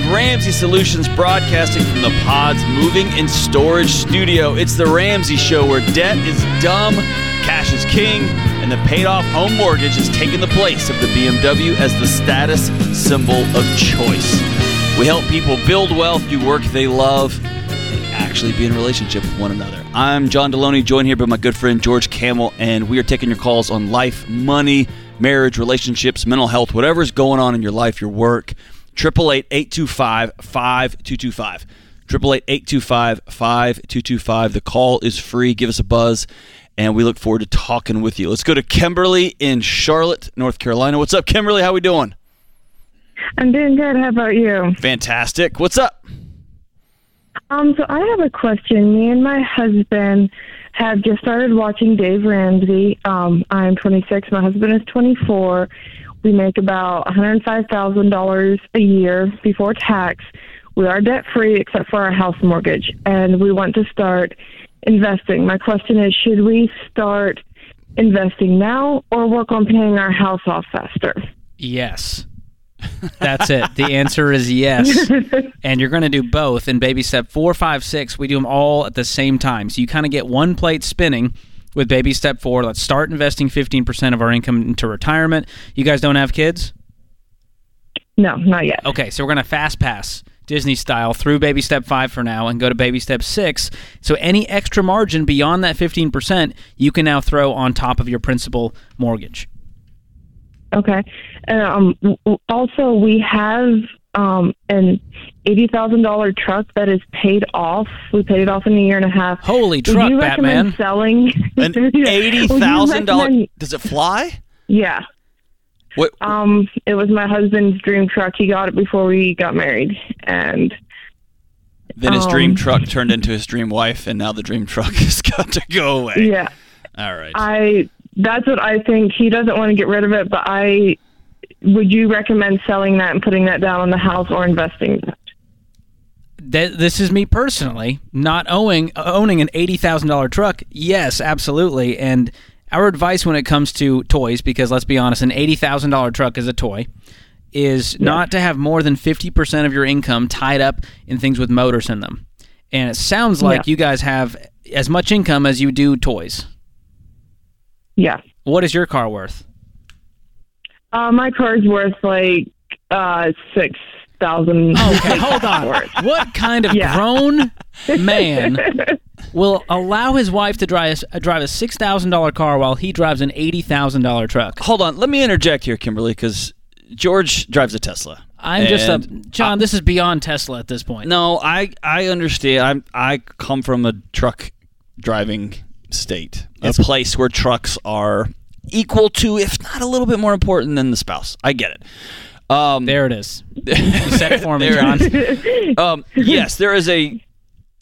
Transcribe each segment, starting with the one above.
of Ramsey Solutions, broadcasting from the Pods Moving and Storage Studio. It's the Ramsey Show where debt is dumb, cash is king, and the paid off home mortgage is taking the place of the BMW as the status symbol of choice. We help people build wealth, do work they love, and actually be in a relationship with one another. I'm John Delony, joined here by my good friend George Kamel, and we are taking your calls on life, money, marriage, relationships, mental health, whatever's going on in your life, your work. 888 825 5225. 888 825 5225. The call is free. Give us a buzz, and we look forward to talking with you. Let's go to Kimberly in Charlotte, North Carolina. What's up, Kimberly? How we doing? I'm doing good. How about you? Fantastic. What's up? Um, so I have a question. Me and my husband have just started watching Dave Ramsey. Um, I'm 26. My husband is 24. We make about $105,000 a year before tax. We are debt free except for our house mortgage, and we want to start investing. My question is should we start investing now or work on paying our house off faster? Yes. That's it. The answer is yes. and you're going to do both in baby step four, five, six. We do them all at the same time. So you kind of get one plate spinning with baby step four. Let's start investing 15% of our income into retirement. You guys don't have kids? No, not yet. Okay, so we're going to fast pass Disney style through baby step five for now and go to baby step six. So any extra margin beyond that 15%, you can now throw on top of your principal mortgage. Okay. Um, also, we have um, an eighty thousand dollar truck that is paid off. We paid it off in a year and a half. Holy Would truck, you Batman! recommend selling An eighty thousand dollar. Does it fly? Yeah. What? Um, it was my husband's dream truck. He got it before we got married, and Then his dream um, truck turned into his dream wife, and now the dream truck has got to go away. yeah, All right. I. That's what I think. He doesn't want to get rid of it, but I. Would you recommend selling that and putting that down on the house or investing? that? This is me personally not owning owning an eighty thousand dollar truck. Yes, absolutely. And our advice when it comes to toys, because let's be honest, an eighty thousand dollar truck is a toy, is not to have more than fifty percent of your income tied up in things with motors in them. And it sounds like Yeah. you guys have as much income as you do toys. Yeah. What is your car worth? Uh, my car's worth like uh, six thousand. Okay, hold on. What kind of Yeah. grown man will allow his wife to drive a, drive a six thousand dollar car while he drives an eighty thousand dollar truck? Hold on. Let me interject here, Kimberly, because George drives a Tesla. I'm just a And John. this is beyond Tesla at this point. No, I I understand. I'm I come from a truck driving state, a place where trucks are equal to, if not a little bit more important than the spouse. I get it. Um, There it is. You said it for me, John. um, yes, there is a.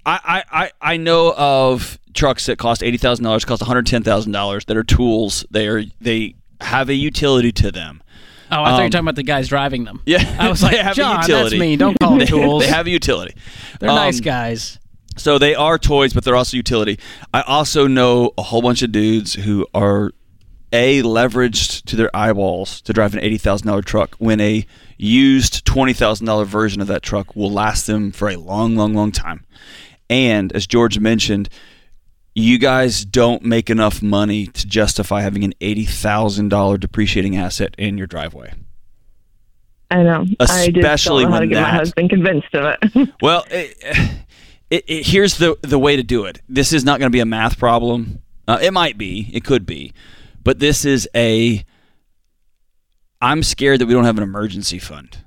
I, I, I I know of trucks that cost eighty thousand dollars, cost one hundred ten thousand dollars. That are tools. They are they have a utility to them. Oh, I thought you were Um, talking about the guys driving them. Yeah, I was like, have John, that's me. Don't call them tools. They have a utility. They're nice Um, guys. So they are toys, but they're also utility. I also know a whole bunch of dudes who are a leveraged to their eyeballs to drive an eighty thousand dollar truck when a used twenty thousand dollar version of that truck will last them for a long, long, long time. And as George mentioned, you guys don't make enough money to justify having an eighty thousand dollar depreciating asset in your driveway. I know. I Especially don't know how to when get my that- husband convinced of it. Well, it, it, it, here's the the way to do it. This is not going to be a math problem. Uh, it might be. It could be. But this is a. I'm scared that we don't have an emergency fund,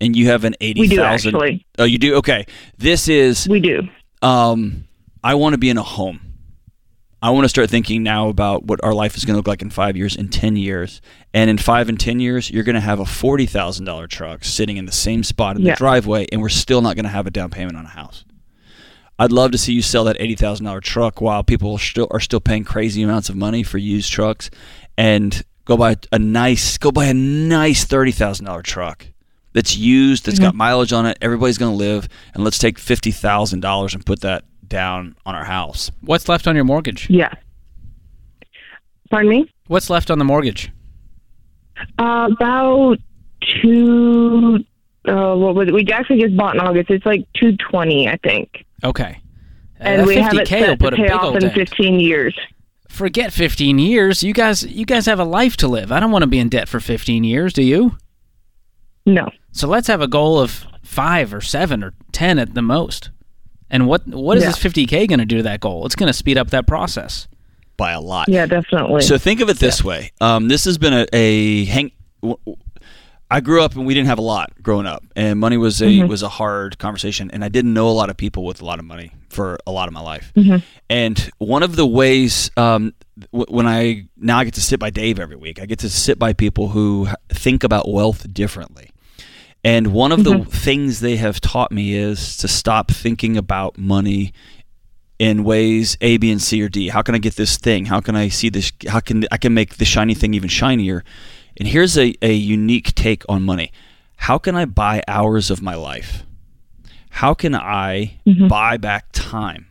and you have an 80,000. We do actually. Oh, you do. Okay. This is. We do. Um, I want to be in a home. I want to start thinking now about what our life is going to look like in five years, in ten years, and in five and ten years, you're going to have a forty thousand dollar truck sitting in the same spot in Yeah. the driveway, and we're still not going to have a down payment on a house. I'd love to see you sell that eighty thousand dollar truck while people are still are still paying crazy amounts of money for used trucks, and go buy a nice go buy a nice thirty thousand dollar truck that's used, that's got mileage on it. Everybody's going to live, and let's take fifty thousand dollars and put that down on our house. What's left on your mortgage? Yeah. Pardon me? What's left on the mortgage? Uh, about two uh, what was it? we actually just bought in August. It's like two twenty, I think, Okay. Uh, and that we have it 50K will set to put a pay big off old in dent. fifteen years. Forget 15 years. You guys, you guys have a life to live. I don't want to be in debt for 15 years. Do you? No. So let's have a goal of five or seven or 10 at the most. And what what is Yeah. this 50k going to do to that goal? It's going to speed up that process. by a lot. Yeah, definitely. So think of it this way. Um, this has been a, a hang. I grew up and we didn't have a lot growing up, and money was a mm-hmm. was a hard conversation, and I didn't know a lot of people with a lot of money for a lot of my life. Mm-hmm. And one of the ways um, w- when I now I get to sit by Dave every week, I get to sit by people who think about wealth differently. And one of the mm-hmm. things they have taught me is to stop thinking about money in ways A, B, and C or D. How can I get this thing? How can I see this? How can I can make the shiny thing even shinier? And here's a, a unique take on money. How can I buy hours of my life? How can I mm-hmm. buy back time?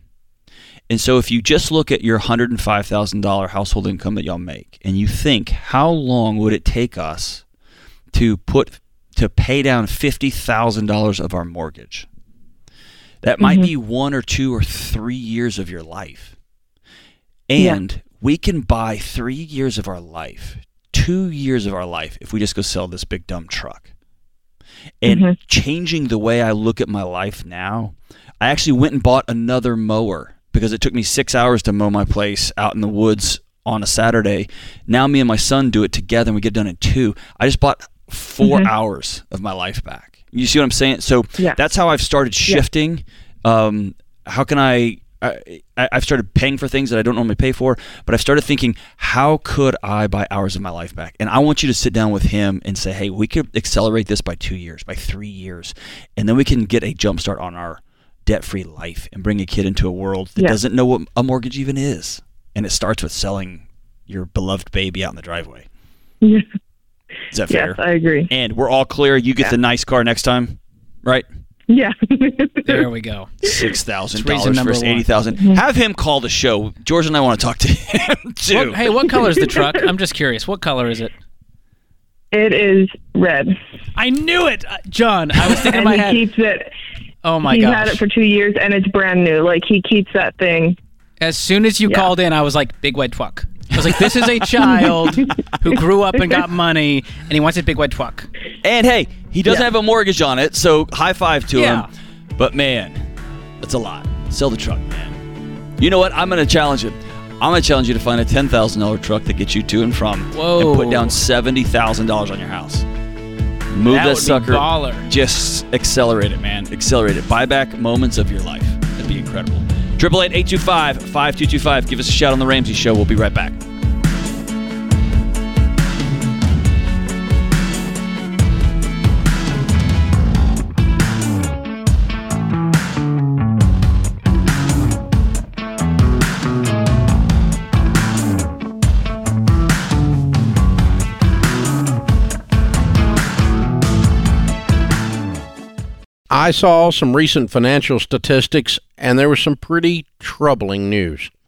And so if you just look at your $105,000 household income that y'all make and you think, how long would it take us to put to pay down $50,000 of our mortgage? That might mm-hmm. be one or two or three years of your life. And we can buy three years of our life, two years of our life, if we just go sell this big dumb truck. And changing the way I look at my life now, I actually went and bought another mower because it took me six hours to mow my place out in the woods on a Saturday. Now me and my son do it together and we get done in two. I just bought 4 hours of my life back. You see what I'm saying? So Yeah. that's how I've started shifting. Um, how can I, I? I've started paying for things that I don't normally pay for, but I've started thinking, how could I buy hours of my life back? And I want you to sit down with him and say, hey, we could accelerate this by two years, by three years, and then we can get a jump start on our debt-free life and bring a kid into a world that Yeah. doesn't know what a mortgage even is. And it starts with selling your beloved baby out in the driveway. yes, Is that fair? Yes, I agree. and we're all clear. You get the nice car next time, right? Yeah. There we go. Six thousand It's reason dollars number versus eighty thousand. Have him call the show. George and I want to talk to him too. What, hey, what color is the truck? I'm just curious. What color is it? it is red. I knew it, uh, John. I was thinking in and my he head. keeps it. Oh my He's gosh! had it for two years, and it's brand new. Like he keeps that thing. As soon as you Yeah. called in, I was like, "Big white truck." I was like, "This is a child who grew up and got money, and he wants a big white truck." and hey, he doesn't Yeah. have a mortgage on it, so high five to Yeah. him. But man, that's a lot. Sell the truck, man. You know what? I'm going to challenge him. I'm going to challenge you to find a ten thousand dollar truck that gets you to and from, Whoa. and put down seventy thousand dollars on your house. Move That that, sucker. baller. Just accelerate it, man. Accelerate it. Buy back moments of your life. That'd be incredible. Triple eight eight two five five two two five. Give us a shout on the Ramsey Show. We'll be right back. I saw some recent financial statistics, and there was some pretty troubling news.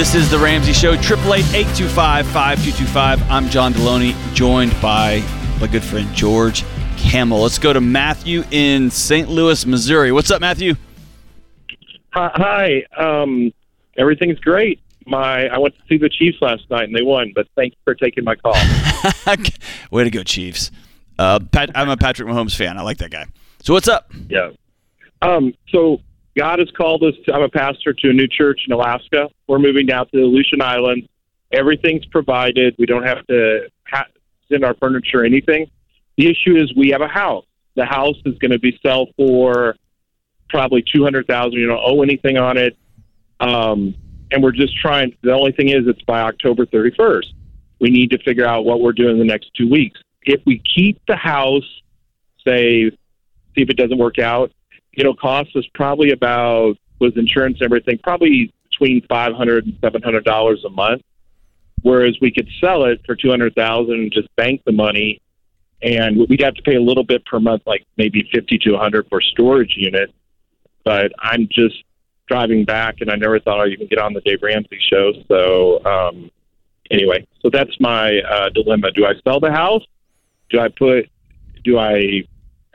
This is the Ramsey Show. Triple eight eight two five five two two five. I'm John Delony, joined by my good friend George Kamel. Let's go to Matthew in St. Louis, Missouri. What's up, Matthew? Hi. Um, everything's great. My I went to see the Chiefs last night and they won. But thanks for taking my call. Way to go, Chiefs. Uh, Pat, I'm a Patrick Mahomes fan. I like that guy. So what's up? Yeah. Um, so God has called us. To, I'm a pastor to a new church in Alaska. We're moving down to the Aleutian Islands. Everything's provided. We don't have to ha- send our furniture or anything. The issue is we have a house. The house is going to be sell for probably two hundred thousand. You don't owe anything on it, um, and we're just trying. The only thing is, it's by October thirty first. We need to figure out what we're doing the next two weeks. If we keep the house, say, see if it doesn't work out, it'll cost us probably about with insurance and everything, probably between five hundred and seven hundred dollars a month. Whereas we could sell it for two hundred thousand and just bank the money, and we'd have to pay a little bit per month, like maybe fifty to a hundred for storage unit. But I'm just driving back, and I never thought I'd even get on the Dave Ramsey show. So um, anyway, so that's my uh, dilemma: do I sell the house? Do I put? Do I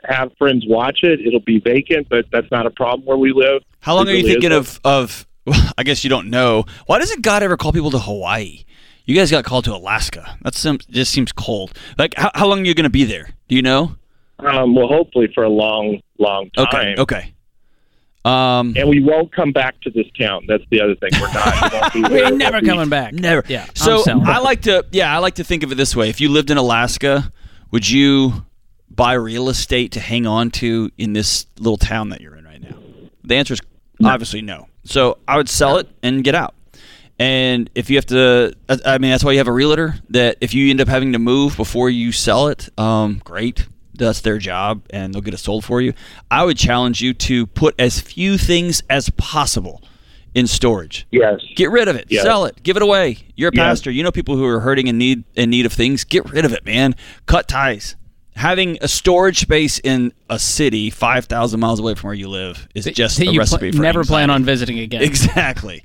have friends watch it? It'll be vacant, but that's not a problem where we live. How long It are you really thinking isn't. of of? I guess you don't know. Why doesn't God ever call people to Hawaii? You guys got called to Alaska. That seems, just seems cold. Like, how, how long are you going to be there? Do you know? Um, well, hopefully for a long, long time. Okay. Okay. Um, And we won't come back to this town. That's the other thing. We're not. We won't be there. We're never coming back. Never. Yeah. So. I like to, yeah, I like to think of it this way. If you lived in Alaska, would you buy real estate to hang on to in this little town that you're in right now? The answer is obviously no. So I would sell it and get out. And if you have to, I I mean, that's why you have a realtor. That if you end up having to move before you sell it, um, great. That's their job, and they'll get it sold for you. I would challenge you to put as few things as possible in storage. Yes. Get rid of it. Yes. Sell it. Give it away. You're a Yes. pastor. You know people who are hurting and need in need of things. Get rid of it, man. Cut ties. Having a storage space in a city five thousand miles away from where you live is just That a recipe pl- for never plan on visiting again. Exactly.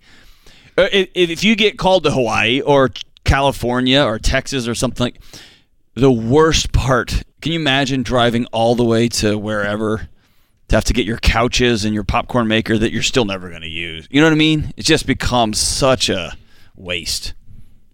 Uh, If, if you get called to Hawaii or California or Texas or something, like, the worst part. Can you imagine driving all the way to wherever to have to get your couches and your popcorn maker that you're still never going to use? You know what I mean? It just becomes such a waste.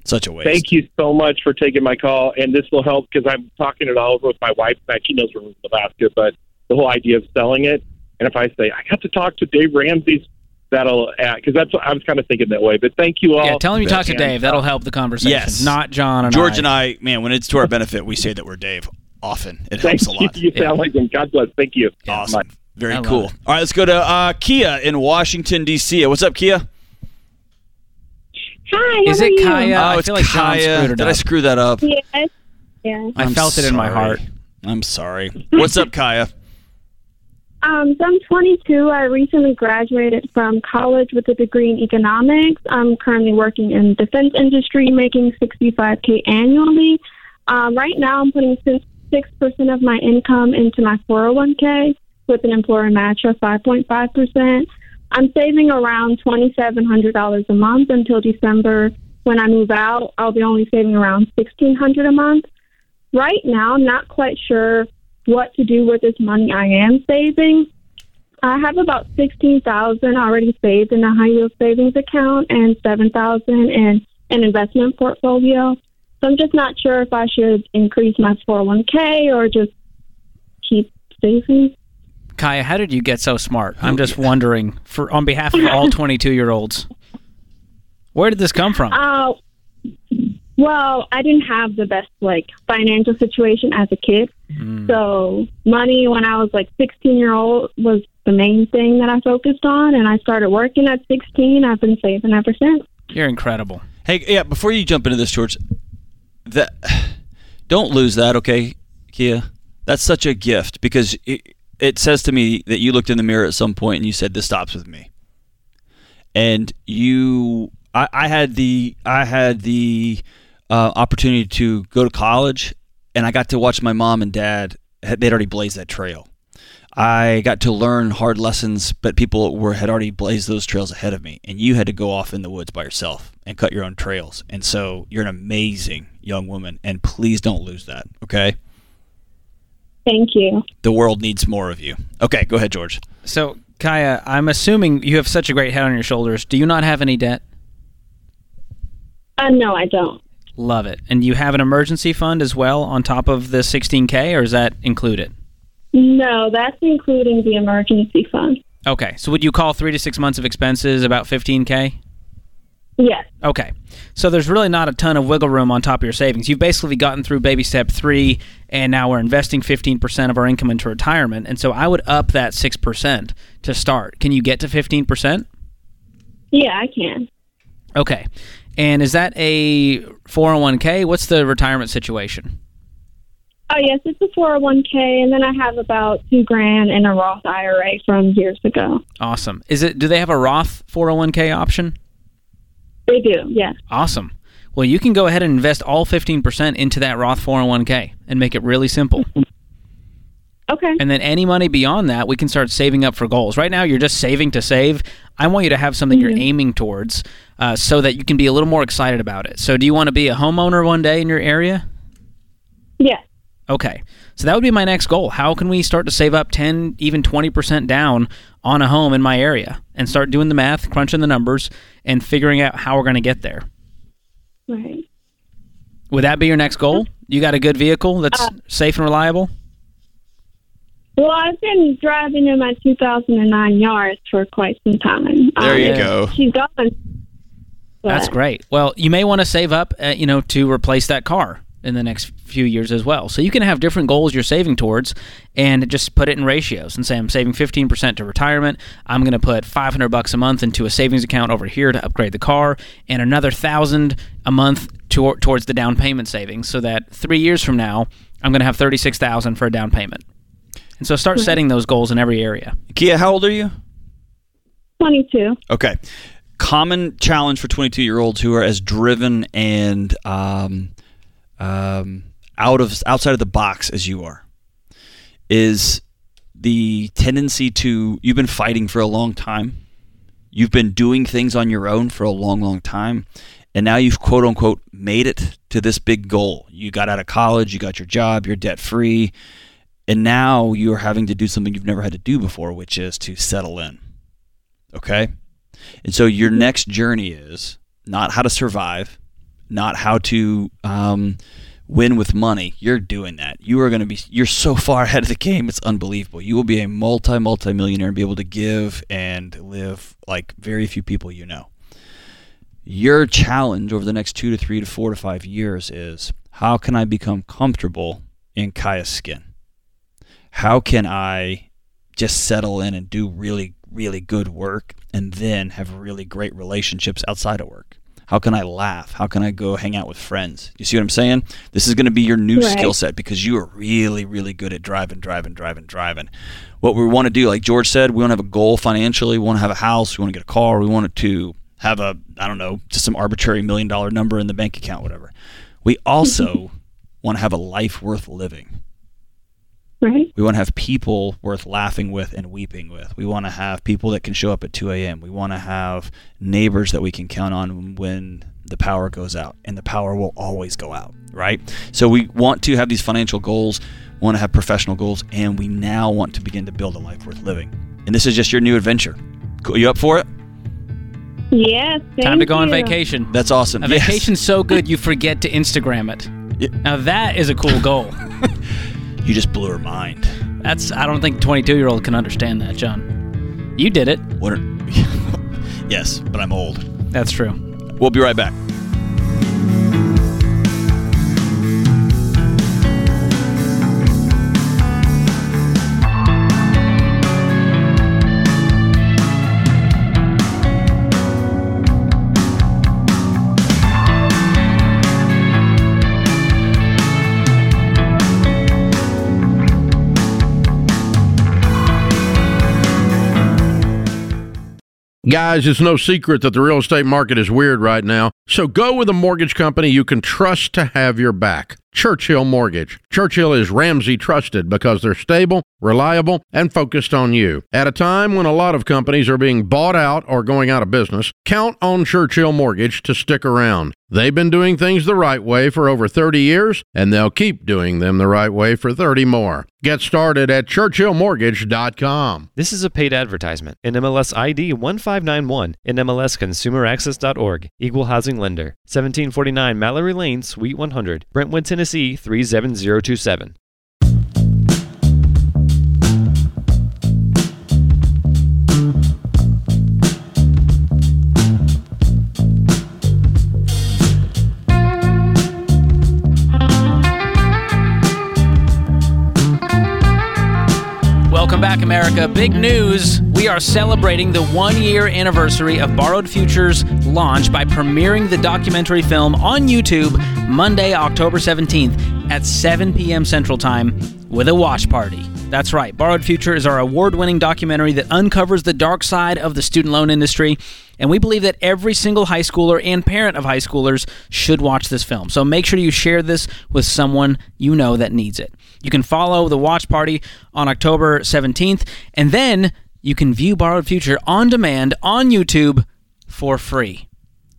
Such a waste. Thank you so much for taking my call, and this will help because I'm talking it all over with my wife. Tonight. She knows we're in Alaska, but the whole idea of selling it, and if I say I got to talk to Dave Ramsey's, that'll because that's what I was kind of thinking that way. But thank you all. yeah, tell him you talk to Dave. That'll help the conversation. Yes. Not John and George I. and I, man, when it's to our benefit, we say that we're Dave often. It Thank helps a you. lot. You sound like him. God bless. Thank you. Awesome. Very cool. it. All right, let's go to uh, Kia in Washington, D.C. What's up, Kia? Hi, Is how it are you? Kaya? oh, I it's feel like John Kaya. screwed it Did I screw that up? Yes. Yeah. I I'm felt it in my sorry. heart. I'm sorry. What's up, Kaya? Um, so I'm 22. I recently graduated from college with a degree in economics. I'm currently working in defense industry, making 65k annually. Um, right now, I'm putting six percent of my income into my 401k with an employer match of 5.5 percent. I'm saving around $2,700 a month until December. When I move out, I'll be only saving around 1600 a month. Right now, I'm not quite sure what to do with this money I am saving. I have about sixteen thousand already saved in a high yield savings account and seven thousand in an investment portfolio. So I'm just not sure if I should increase my 401k or just keep saving. Kaya, how did you get so smart? I'm just wondering, for on behalf of all 22 year olds, where did this come from? Uh, well, I didn't have the best like financial situation as a kid. So money when I was like 16 year old was the main thing that I focused on, and I started working at 16. I've been saving ever since. You're incredible. Hey, yeah. Before you jump into this, George, that don't lose that, okay, Kia. That's such a gift because it, it says to me that you looked in the mirror at some point and you said, "This stops with me." And you, I, I had the, I had the uh, opportunity to go to college, and I got to watch my mom and dad. They'd already blazed that trail. I got to learn hard lessons, but people were had already blazed those trails ahead of me, and you had to go off in the woods by yourself and cut your own trails. And so you're an amazing young woman, and please don't lose that. Okay? Thank you. The world needs more of you. Okay, go ahead, George. So, Kaya, I'm assuming you have such a great head on your shoulders. Do you not have any debt? Uh, no, I don't. Love it. And you have an emergency fund as well on top of the 16K, or is that included? No, that's including the emergency fund. Okay. So, would you call three to six months of expenses about 15K? Yes. Okay. So there's really not a ton of wiggle room on top of your savings. You've basically gotten through baby step three, and now we're investing 15% of our income into retirement. And so I would up that 6% to start. Can you get to 15%? Yeah, I can. Okay. And is that a 401k? What's the retirement situation? Oh, yes, it's a 401k, and then I have about two grand in a Roth IRA from years ago. Awesome. Is it? Do they have a Roth 401k option? They do, yes. Awesome. Well, you can go ahead and invest all 15% into that Roth 401k and make it really simple. Okay. And then any money beyond that, we can start saving up for goals. Right now, you're just saving to save. I want you to have something you're aiming towards uh, so that you can be a little more excited about it. So, do you want to be a homeowner one day in your area? Yes. Okay. So, that would be my next goal. How can we start to save up 10, even 20% down on a home in my area and start doing the math, crunching the numbers, and figuring out how we're going to get there? Right. Would that be your next goal? You got a good vehicle that's Uh, safe and reliable? Well, I've been driving in my 2009 Yaris for quite some time. There you Um, go. She's going. That's great. Well, you may want to save up, uh, you know, to replace that car in the next few years as well. So you can have different goals you're saving towards, and just put it in ratios and say I'm saving 15% to retirement. I'm going to put 500 bucks a month into a savings account over here to upgrade the car, and another thousand a month to, towards the down payment savings. So that three years from now, I'm going to have 36,000 for a down payment. And so start setting those goals in every area. Kia, how old are you? 22. Okay. Common challenge for 22 year olds who are as driven and um, um, out of outside of the box as you are is the tendency to you've been fighting for a long time. You've been doing things on your own for a long, long time. And now you've quote unquote made it to this big goal. You got out of college, you got your job, you're debt free, and now you're having to do something you've never had to do before, which is to settle in. Okay? And so your next journey is not how to survive, not how to um, win with money. You're doing that. You are going to be. You're so far ahead of the game. It's unbelievable. You will be a multi multi millionaire and be able to give and live like very few people you know. Your challenge over the next two to three to four to five years is how can I become comfortable in Kaya's skin? How can I just settle in and do really, really good work and then have really great relationships outside of work? How can I laugh? How can I go hang out with friends? You see what I'm saying? This is going to be your new Right. skill set because you are really, really good at driving, driving, driving, driving. What we want to do, like George said, we want to have a goal financially. We want to have a house. We want to get a car. We want to have a, I don't know, just some arbitrary million dollar number in the bank account, whatever. We also want to have a life worth living. Right. We want to have people worth laughing with and weeping with. We want to have people that can show up at 2 a.m. We want to have neighbors that we can count on when the power goes out, and the power will always go out, right? So we want to have these financial goals, want to have professional goals, and we now want to begin to build a life worth living. And this is just your new adventure. Cool. You up for it? Yes. Time to thank go on vacation. That's awesome. A Yes. vacation's so good you forget to Instagram it. Yeah. Now that is a cool goal. You just blew her mind. That's I don't think 22 year old can understand that, John. You did it. What? Are, yes, but I'm old. That's true. We'll be right back. Guys, it's no secret that the real estate market is weird right now. So go with a mortgage company you can trust to have your back. Churchill Mortgage. Churchill is Ramsey trusted because they're stable, reliable, and focused on you. At a time when a lot of companies are being bought out or going out of business, count on Churchill Mortgage to stick around. They've been doing things the right way for over 30 years, and they'll keep doing them the right way for 30 more. Get started at churchillmortgage.com. This is a paid advertisement. MLS ID 1591, NMLSconsumeraccess.org, Equal Housing Lender, 1749 Mallory Lane, Suite 100, Brentwood, Tennessee 37027. Welcome back, America. Big news. We are celebrating the one year anniversary of Borrowed Futures launch by premiering the documentary film on YouTube Monday, October 17th at 7 p.m. Central Time with a watch party. That's right. Borrowed Future is our award winning documentary that uncovers the dark side of the student loan industry. And we believe that every single high schooler and parent of high schoolers should watch this film. So make sure you share this with someone you know that needs it. You can follow the watch party on October 17th, and then you can view Borrowed Future on demand on YouTube for free.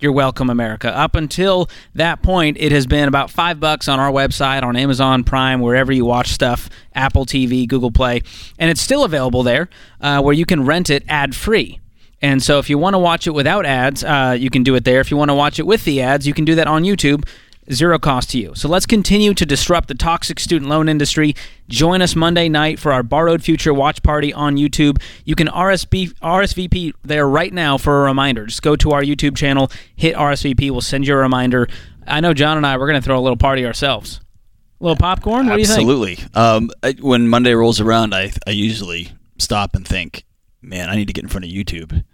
You're welcome, America. Up until that point, it has been about five bucks on our website, on Amazon Prime, wherever you watch stuff, Apple TV, Google Play, and it's still available there, uh, where you can rent it ad free. And so, if you want to watch it without ads, uh, you can do it there. If you want to watch it with the ads, you can do that on YouTube zero cost to you. So let's continue to disrupt the toxic student loan industry. Join us Monday night for our Borrowed Future watch party on YouTube. You can RSB, RSVP there right now for a reminder. Just go to our YouTube channel, hit RSVP. We'll send you a reminder. I know John and I, we're going to throw a little party ourselves. A little popcorn? What Absolutely. do you think? Um, I- when Monday rolls around, I, I usually stop and think, man, I need to get in front of YouTube.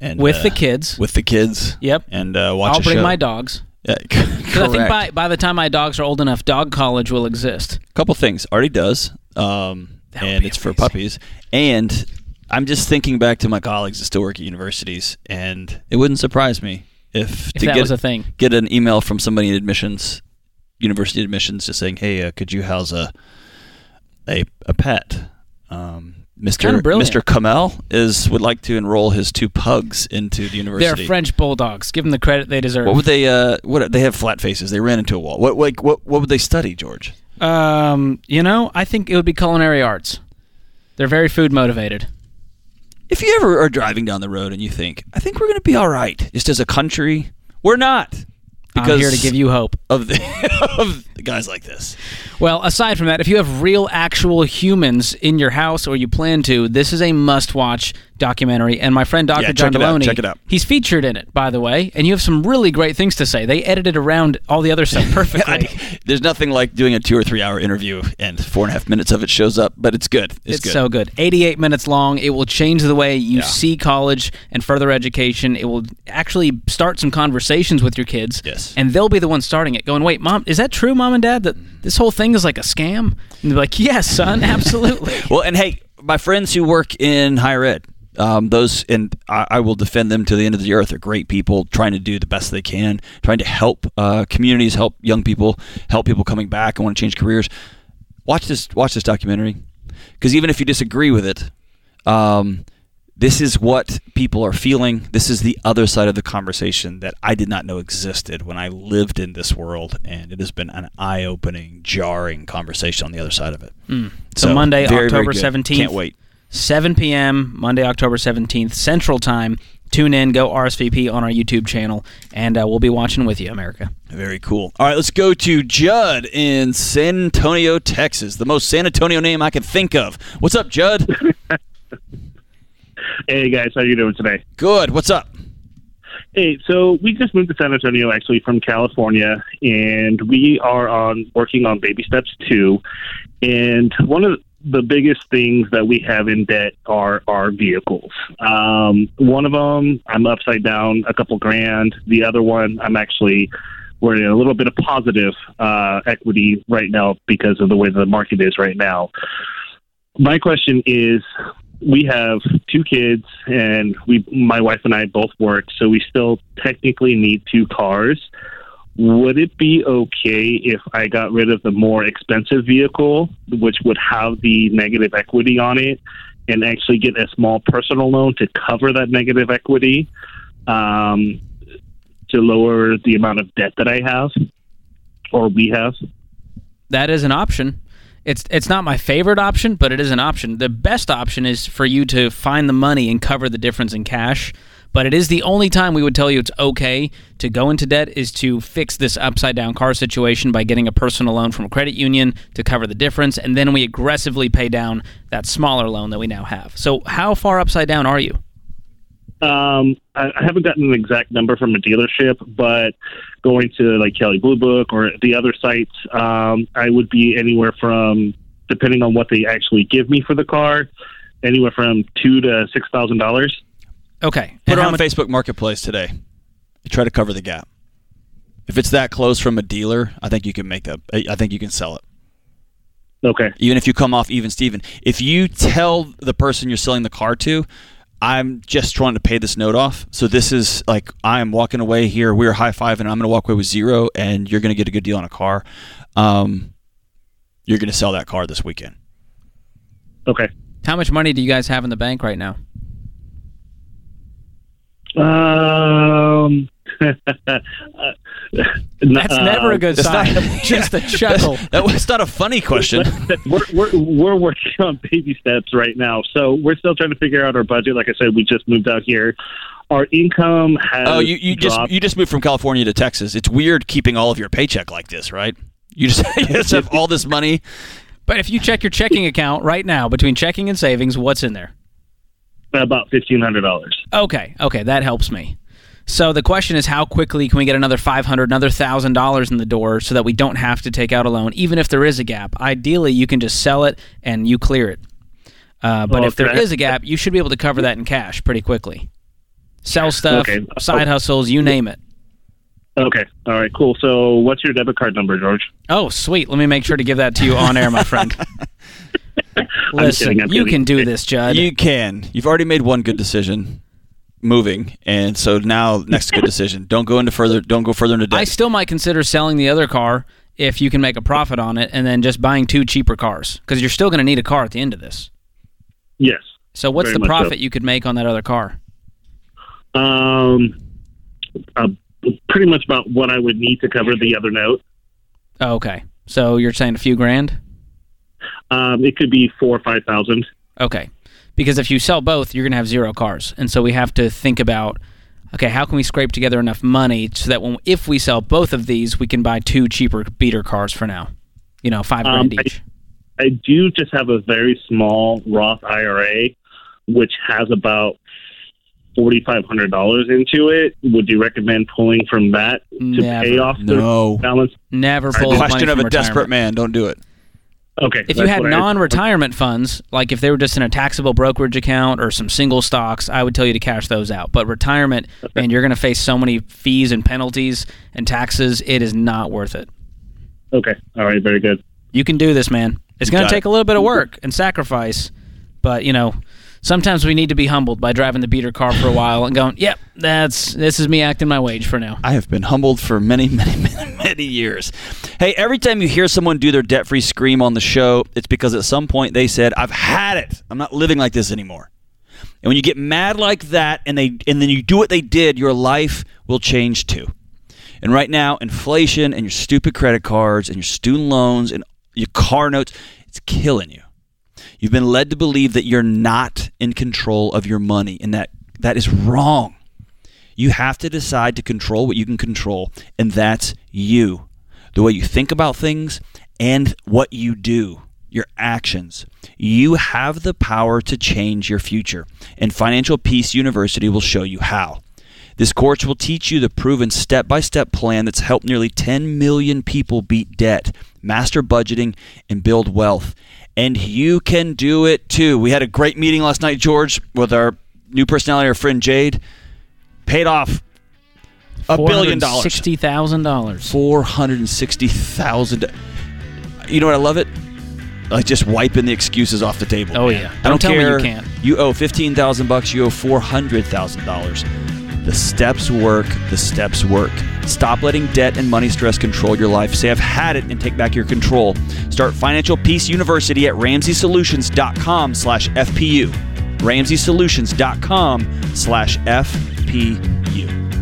And, With uh, the kids. With the kids. Yep. And uh, watch I'll bring show. my dogs. Yeah, Because I think by, by the time my dogs are old enough, dog college will exist. A couple things already does um, That would and be it's for amazing. puppies and i'm just thinking back to my colleagues that still work at universities and it wouldn't surprise me if, If to that get, was a thing. get an email from somebody in admissions university admissions just saying hey uh, could you house a a, a pet um, Mr. Mr. Kamel is would like to enroll his two pugs into the university. They're. French bulldogs. Give them the credit they deserve. What would they? Uh, what they have flat faces? They ran into a wall. What like what? What would they study, George? Um, you know, I think it would be culinary arts. They're very food motivated. if you ever are driving down the road and you think, I think we're going to be all right, just as a country, we're not. I'm here to give you hope. of the of guys like this. Well, aside from that, if you have real, actual humans in your house or you plan to, this is a must-watch documentary. And my friend Dr. Yeah, John check it out, Delony, check it out. he's featured in it, by the way, and you have some really great things to say. They edited around all the other stuff perfectly. I- there's nothing like doing a two or three hour interview and four and a half minutes of it shows up, but it's good. It's, It's good. so good. 88 minutes long. It will change the way you Yeah. see college and further education. It will actually start some conversations with your kids. Yes. And they'll be the ones starting it, going, wait, mom, is that true, mom and dad, that this whole thing is like a scam? And they're like, yes, son, absolutely. Well, and hey, my friends who work in higher ed, um, those, and I, I will defend them to the end of the earth, are great people trying to do the best they can, trying to help uh, communities, help young people, help people coming back and want to change careers. Watch this, watch this documentary, because even if you disagree with it, um, this is what people are feeling. This is the other side of the conversation that I did not know existed when I lived in this world, and it has been an eye-opening, jarring conversation on the other side of it. So Monday, very, October 17th. Can't wait. 7 p.m., Monday, October 17th, Central Time. Tune in, go RSVP on our YouTube channel, and uh, we'll be watching with you, America. Very cool. All right, let's go to Judd in San Antonio, Texas. The most San Antonio name I can think of. What's up, Judd? Hey guys, how you doing today? Good. What's up? Hey, so we just moved to San Antonio actually from California, and we are on working on baby steps two. And one of the biggest things that we have in debt are our vehicles. Um, one of them, I'm upside down a couple grand. The other one, I'm actually we're in a little bit of positive uh, equity right now because of the way the market is right now. My question is, we have two kids and we my wife and I both work so we still technically need two cars would it be okay if I got rid of the more expensive vehicle which would have the negative equity on it and actually get a small personal loan to cover that negative equity um, to lower the amount of debt that I have or we have? That is an option. It's it's not my favorite option, but it is an option. The best option is for you to find the money and cover the difference in cash. But it is the only time we would tell you it's okay to go into debt is to fix this upside down car situation by getting a personal loan from a credit union to cover the difference, and then we aggressively pay down that smaller loan that we now have. So, how far upside down are you? Um, I, haven't gotten an exact number from a dealership, but going to like Kelley Blue Book or the other sites, um, I would be anywhere from, depending on what they actually give me for the car, anywhere from two to six thousand dollars. Okay. Put And it on much- Facebook Marketplace today. Try to cover the gap. If it's that close from a dealer, I think you can make that. I think you can sell it. Okay. Even if you come off even Steven. If you tell the person you're selling the car to, I'm just trying to pay this note off. So this is like I'm walking away here. We're high five, and I'm going to walk away with zero, and you're going to get a good deal on a car. Um, you're going to sell that car this weekend. Okay. How much money do you guys have in the bank right now? Um, That's never a good sign. not- Just a chuckle. That was not a funny question. we're, we're we're working on baby steps right now, so we're still trying to figure out our budget. Like I said, we just moved out here. Our income has Oh, you, you just you just moved from California to Texas. It's weird keeping all of your paycheck like this, right? You just you just have all this money. But if you check your checking account right now, between checking and savings, what's in there? About fifteen hundred dollars. Okay, okay, that helps me. So the question is, how quickly can we get another five hundred, another thousand dollars in the door, so that we don't have to take out a loan, even if there is a gap? Ideally, you can just sell it and you clear it. Uh, but Well, if there can I- is a gap, you should be able to cover that in cash pretty quickly. Sell stuff, Okay. side hustles, you name it. Okay, all right, cool. So, what's your debit card number, George? Oh, sweet. Let me make sure to give that to you on air, my friend. Listen, kidding, I'm you kidding. can do this, Judd. You can. You've already made one good decision, moving, and so now next good decision. Don't go into further. Don't go further into debt. I still might consider selling the other car if you can make a profit on it, and then just buying two cheaper cars because you're still going to need a car at the end of this. Yes. So, what's the much so. profit you could make on that other car? Um, uh, pretty much about what I would need to cover the other note. Oh, okay. So you're saying a few grand? Um, it could be four or five thousand. Okay. Because if you sell both, you're going to have zero cars. And so we have to think about okay, how can we scrape together enough money so that when if we sell both of these, we can buy two cheaper beater cars for now. You know, 5 Um, grand each. I do just have a very small Roth IRA, which has about forty five hundred dollars into it. Would you recommend pulling from that to Never. pay off the no. balance? Never pull Question money of from a desperate man. Don't do it. Okay. If you had non-retirement funds, like if they were just in a taxable brokerage account or some single stocks, I would tell you to cash those out. But retirement, man, you're going to face so many fees and penalties and taxes. It is not worth it. Okay. All right. Very good. You can do this, man. It's going to take it. a little bit of work and sacrifice, but you know, sometimes we need to be humbled by driving the beater car for a while and going, "Yep, that's this is me acting my wage for now." I have been humbled for many, many, many, many years. Hey, every time you hear someone do their debt free scream on the show, it's because at some point they said, I've had it. I'm not living like this anymore. And when you get mad like that and they and then you do what they did, your life will change too. And right now, inflation and your stupid credit cards and your student loans and your car notes, it's killing you. You've been led to believe that you're not in control of your money and that that is wrong. You have to decide to control what you can control, and that's you. The way you think about things and what you do, your actions. You have the power to change your future, and Financial Peace University will show you how. This course will teach you the proven step by step plan that's helped nearly 10 million people beat debt, master budgeting, and build wealth. And you can do it too. We had a great meeting last night, George, with our new personality, our friend Jade. Paid off a billion dollars. Sixty thousand dollars. Four hundred and sixty thousand. You know what I love it? Like just wiping the excuses off the table. Oh, man. yeah. I don't Don't tell me you care. can't. You owe fifteen thousand bucks. You owe four hundred thousand dollars. The steps work. The steps work. Stop letting debt and money stress control your life. Say I've had it and take back your control. Start Financial Peace University at RamseySolutions.com/fpu. RamseySolutions.com/fpu.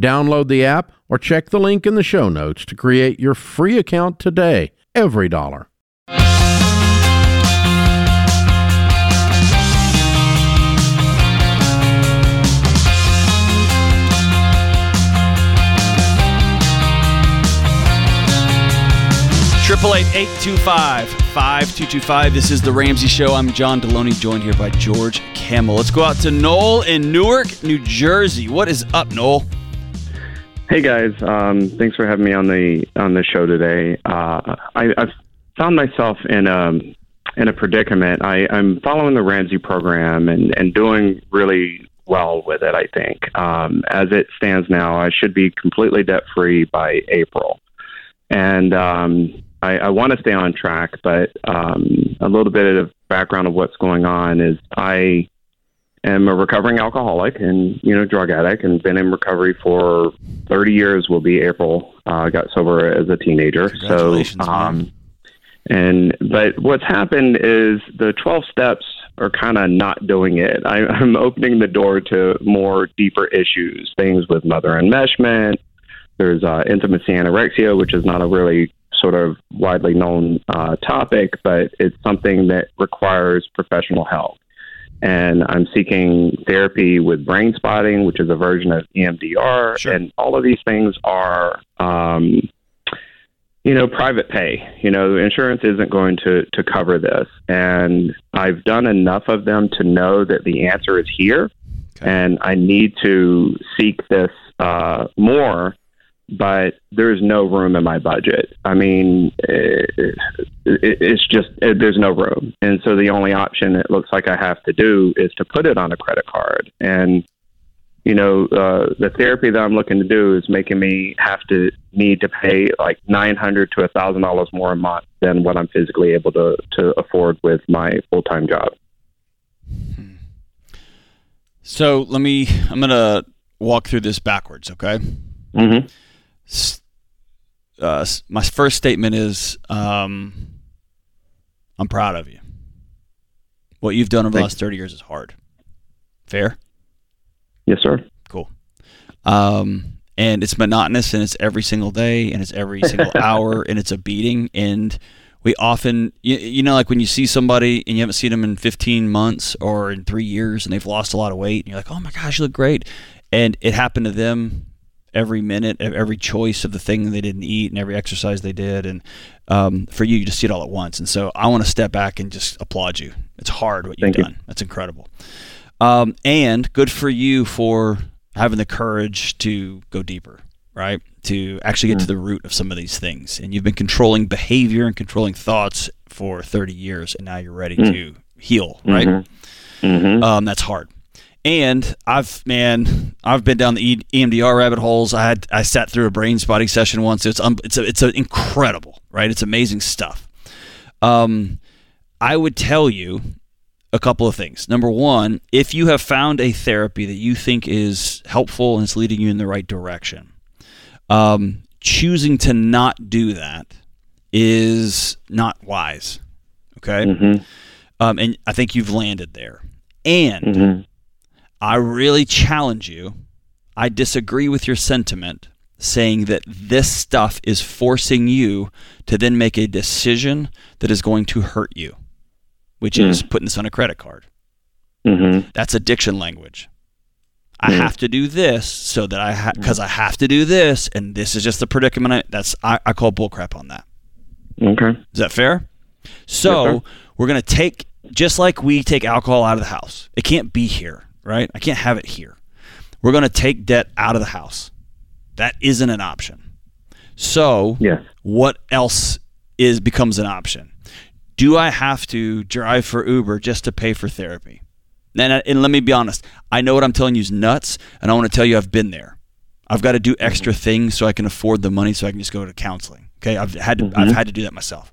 Download the app or check the link in the show notes to create your free account today. Every dollar. Triple eight eight two five five two two five. This is the Ramsey Show. I'm John Delony, joined here by George Kamel. Let's go out to Noel in Newark, New Jersey. What is up, Noel? Hey guys, um, thanks for having me on the on the show today. Uh, I, I've found myself in a in a predicament. I, I'm following the Ramsey program and and doing really well with it. I think um, as it stands now, I should be completely debt free by April, and um, I, I want to stay on track. But um, a little bit of background of what's going on is I am a recovering alcoholic and you know drug addict and been in recovery for 30 years will be april. Uh, got sober as a teenager. So um and but what's happened is the 12 steps are kind of not doing it. I, i'm opening the door to more deeper issues things with mother enmeshment. There's uh, intimacy anorexia which is not a really sort of widely known uh, topic but it's something that requires professional help and I'm seeking therapy with brain spotting, which is a version of EMDR, Sure. and all of these things are, um, you know, private pay. You know, insurance isn't going to to cover this, and I've done enough of them to know that the answer is here, and I need to seek this uh, more. But there's no room in my budget. I mean, it, it, it's just it, there's no room, and so the only option it looks like I have to do is to put it on a credit card. And you know, uh, the therapy that I'm looking to do is making me have to need to pay like nine hundred to a thousand dollars more a month than what I'm physically able to to afford with my full time job. So let me. I'm gonna walk through this backwards. Okay. Mm-hmm. Uh, my first statement is, um, I'm proud of you. What you've done over the last 30 years is hard. Fair. Yes, sir. Cool. Um, and it's monotonous and it's every single day and it's every single hour and it's a beating. And we often, you, you know, like when you see somebody and you haven't seen them in 15 months or in three years and they've lost a lot of weight and you're like, oh my gosh, you look great. And it happened to them every minute, ev- every choice of the thing they didn't eat and every exercise they did. And um, for you, you just see it all at once. And so I want to step back and just applaud you. It's hard what you've Thank you. done. That's incredible. Um, and good for you for having the courage to go deeper, right? To actually get to the root of some of these things. And you've been controlling behavior and controlling thoughts for 30 years, and now you're ready to heal, right? Mm-hmm. Um, that's hard. And I've man, I've been down the EMDR rabbit holes. I had I sat through a brain spotting session once. It's um, it's a, it's a incredible, right? It's amazing stuff. Um, I would tell you a couple of things. Number one, if you have found a therapy that you think is helpful and it's leading you in the right direction, um, choosing to not do that is not wise. Okay, Mm-hmm. um, and I think you've landed there. And Mm-hmm. I really challenge you. I disagree with your sentiment saying that this stuff is forcing you to then make a decision that is going to hurt you, which is putting this on a credit card. Mm-hmm. That's addiction language. I Mm. have to do this so that I because I have to do this, and this is just the predicament. I, that's I, I call bullcrap on that. Okay. Is that fair? So Yes, sir. we're going to take, just like we take alcohol out of the house. It can't be here, right? I can't have it here. We're going to take debt out of the house. That isn't an option. So Yes. what else is becomes an option? Do I have to drive for Uber just to pay for therapy? And, uh, and let me be honest, I know what I'm telling you is nuts, and I want to tell you I've been there. I've got to do extra mm-hmm. things so I can afford the money so I can just go to counseling. Okay, I've had to, mm-hmm. I've had to do that myself.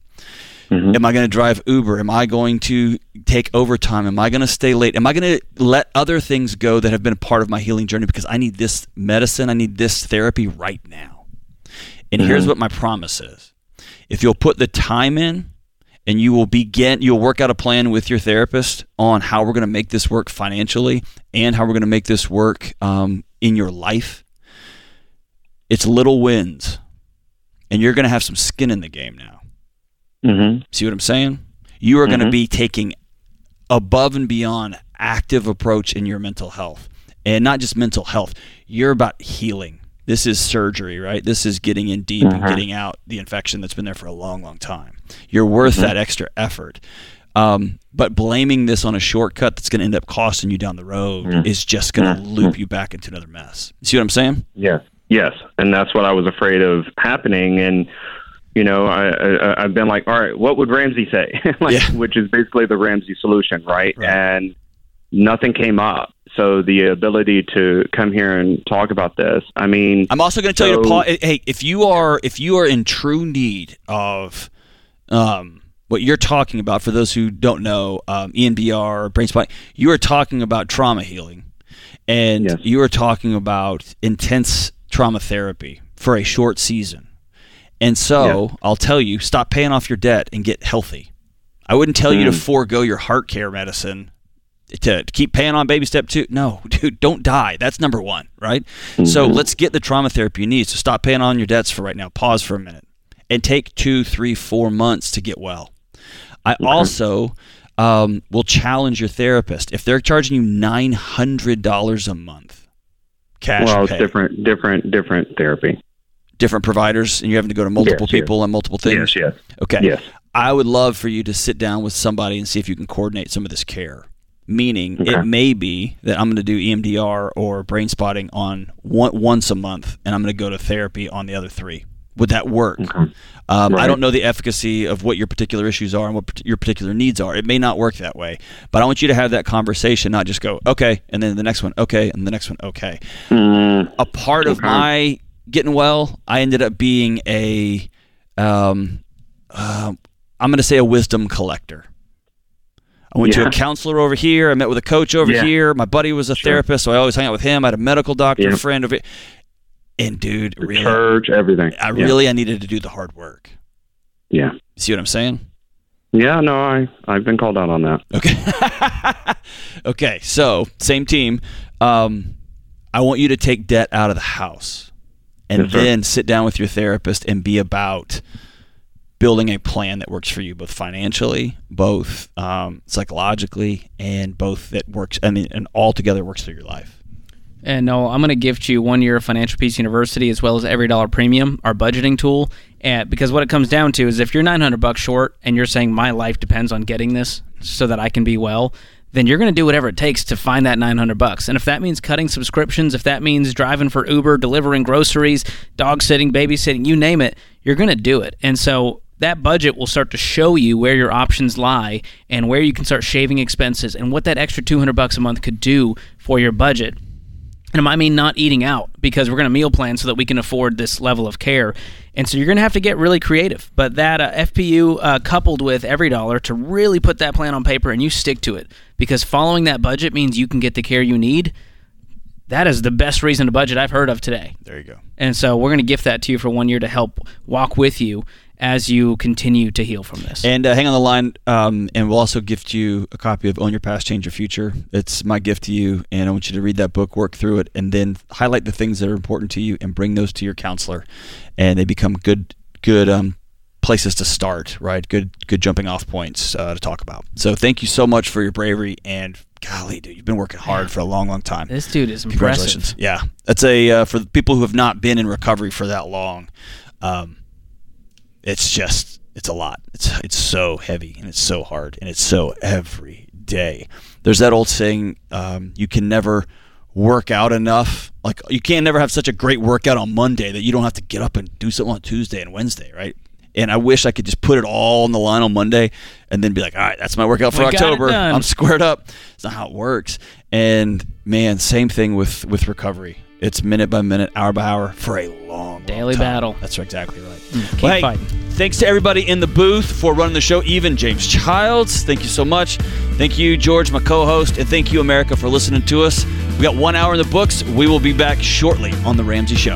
Am I going to drive Uber? Am I going to take overtime? Am I going to stay late? Am I going to let other things go that have been a part of my healing journey because I need this medicine, I need this therapy right now? And here's what my promise is. If you'll put the time in and you will begin you'll work out a plan with your therapist on how we're going to make this work financially and how we're going to make this work um, in your life it's little wins and you're going to have some skin in the game now hmm see what i'm saying? You are going to mm-hmm. be taking above and beyond active approach in your mental health. And not just mental health you're about healing. This is surgery right? This is getting in deep and mm-hmm. getting out the infection that's been there for a long long time. You're worth mm-hmm. that extra effort. Um, but blaming this on a shortcut that's going to end up costing you down the road is just going to loop you back into another mess. See what i'm saying? Yes. Yes, and that's what I was afraid of happening. And you know, I, I I've been like, all right, what would Ramsey say? like, Yeah. which is basically the Ramsey solution, right? Right. And nothing came up. So the ability to come here and talk about this, I mean, I'm also going to tell you to So- pause. Hey, if you are if you are in true need of um, what you're talking about, for those who don't know, um, EMDR or brain spine, you are talking about trauma healing, and Yes. you are talking about intense trauma therapy for a short season. And so I'll tell you, stop paying off your debt and get healthy. I wouldn't tell you to Mm. forego your heart care medicine to, keep paying on baby step two. No, dude, don't die. That's number one, right? So let's get the trauma therapy you need. So stop paying on your debts for right now. Pause for a minute and take two, three, four months to get well. I also um, will challenge your therapist if they're charging you nine hundred dollars a month cash well, it's different, different, different therapy. Different providers, and you're having to go to multiple Yes, yes. people and multiple things. Yes, yes, Okay. yes. I would love for you to sit down with somebody and see if you can coordinate some of this care. Meaning, Okay. it may be that I'm going to do EMDR or brain spotting on one, once a month, and I'm going to go to therapy on the other three. Would that work? Um, I don't know the efficacy of what your particular issues are and what your particular needs are. It may not work that way, but I want you to have that conversation, not just go okay, and then the next one okay, and the next one okay Mm, a part of my getting well, I ended up being a, um, uh, I'm going to say a wisdom collector. I went to a counselor over here. I met with a coach over Yeah. here. My buddy was a Sure. therapist, so I always hung out with him. I had a medical doctor Yeah. friend over. And dude, the really, church, everything. I yeah. really, I needed to do the hard work. yeah, See what I'm saying? yeah. No, I I've been called out on that. Okay. okay. So same team. Um, I want you to take debt out of the house, and Yes, then sit down with your therapist and be about building a plan that works for you, both financially, both um, psychologically, and both that works. I mean, and all together works through your life. And no, I'm going to gift you one year of Financial Peace University as well as Every Dollar Premium, our budgeting tool. And because what it comes down to is if you're 900 bucks short and you're saying my life depends on getting this so that I can be well, then you're going to do whatever it takes to find that 900 bucks. And if that means cutting subscriptions, if that means driving for Uber, delivering groceries, dog sitting, babysitting, you name it, you're going to do it. And so that budget will start to show you where your options lie and where you can start shaving expenses and what that extra 200 bucks a month could do for your budget. And I mean not eating out because we're going to meal plan so that we can afford this level of care. And so you're going to have to get really creative. But that uh, FPU uh, coupled with every dollar to really put that plan on paper and you stick to it because following that budget means you can get the care you need. That is the best reason to budget I've heard of today. There you go. And so we're going to gift that to you for one year to help walk with you as you continue to heal from this. And uh, hang on the line, um, and we'll also gift you a copy of Own Your Past, Change Your Future. It's my gift to you, and I want you to read that book, work through it, and then highlight the things that are important to you, and bring those to your counselor, and they become good, good um, places to start, right? Good, good jumping off points uh, to talk about. So thank you so much for your bravery, and golly, dude, you've been working hard for a long, long time. this dude is Congratulations. impressive. Yeah, that's a uh, for people who have not been in recovery for that long. Um, it's just it's a lot. It's it's so heavy and it's so hard and it's so every day. There's that old saying, um, you can never work out enough. Like you can't never have such a great workout on Monday that you don't have to get up and do something on Tuesday and Wednesday, right? And I wish I could just put it all on the line on Monday and then be like, all right, that's my workout for We October. I'm squared up. It's not how it works. And man, same thing with with recovery. It's minute by minute, hour by hour for a long, long Daily time. battle. That's exactly right. Hmm, keep Well, hey, fighting. Thanks to everybody in the booth for running the show, even James Childs. Thank you so much. Thank you, George, my co host, and thank you, America, for listening to us. We got one hour in the books. We will be back shortly on The Ramsey Show.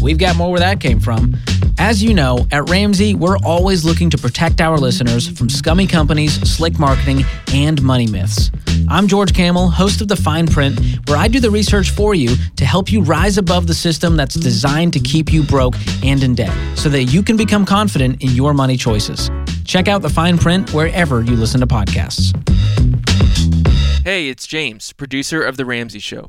we've got more where that came from. As you know, at Ramsey, we're always looking to protect our listeners from scummy companies, slick marketing, and money myths. I'm George Kamel, host of The Fine Print, where I do the research for you to help you rise above the system that's designed to keep you broke and in debt so that you can become confident in your money choices. Check out The Fine Print wherever you listen to podcasts. Hey, it's James, producer of The Ramsey Show.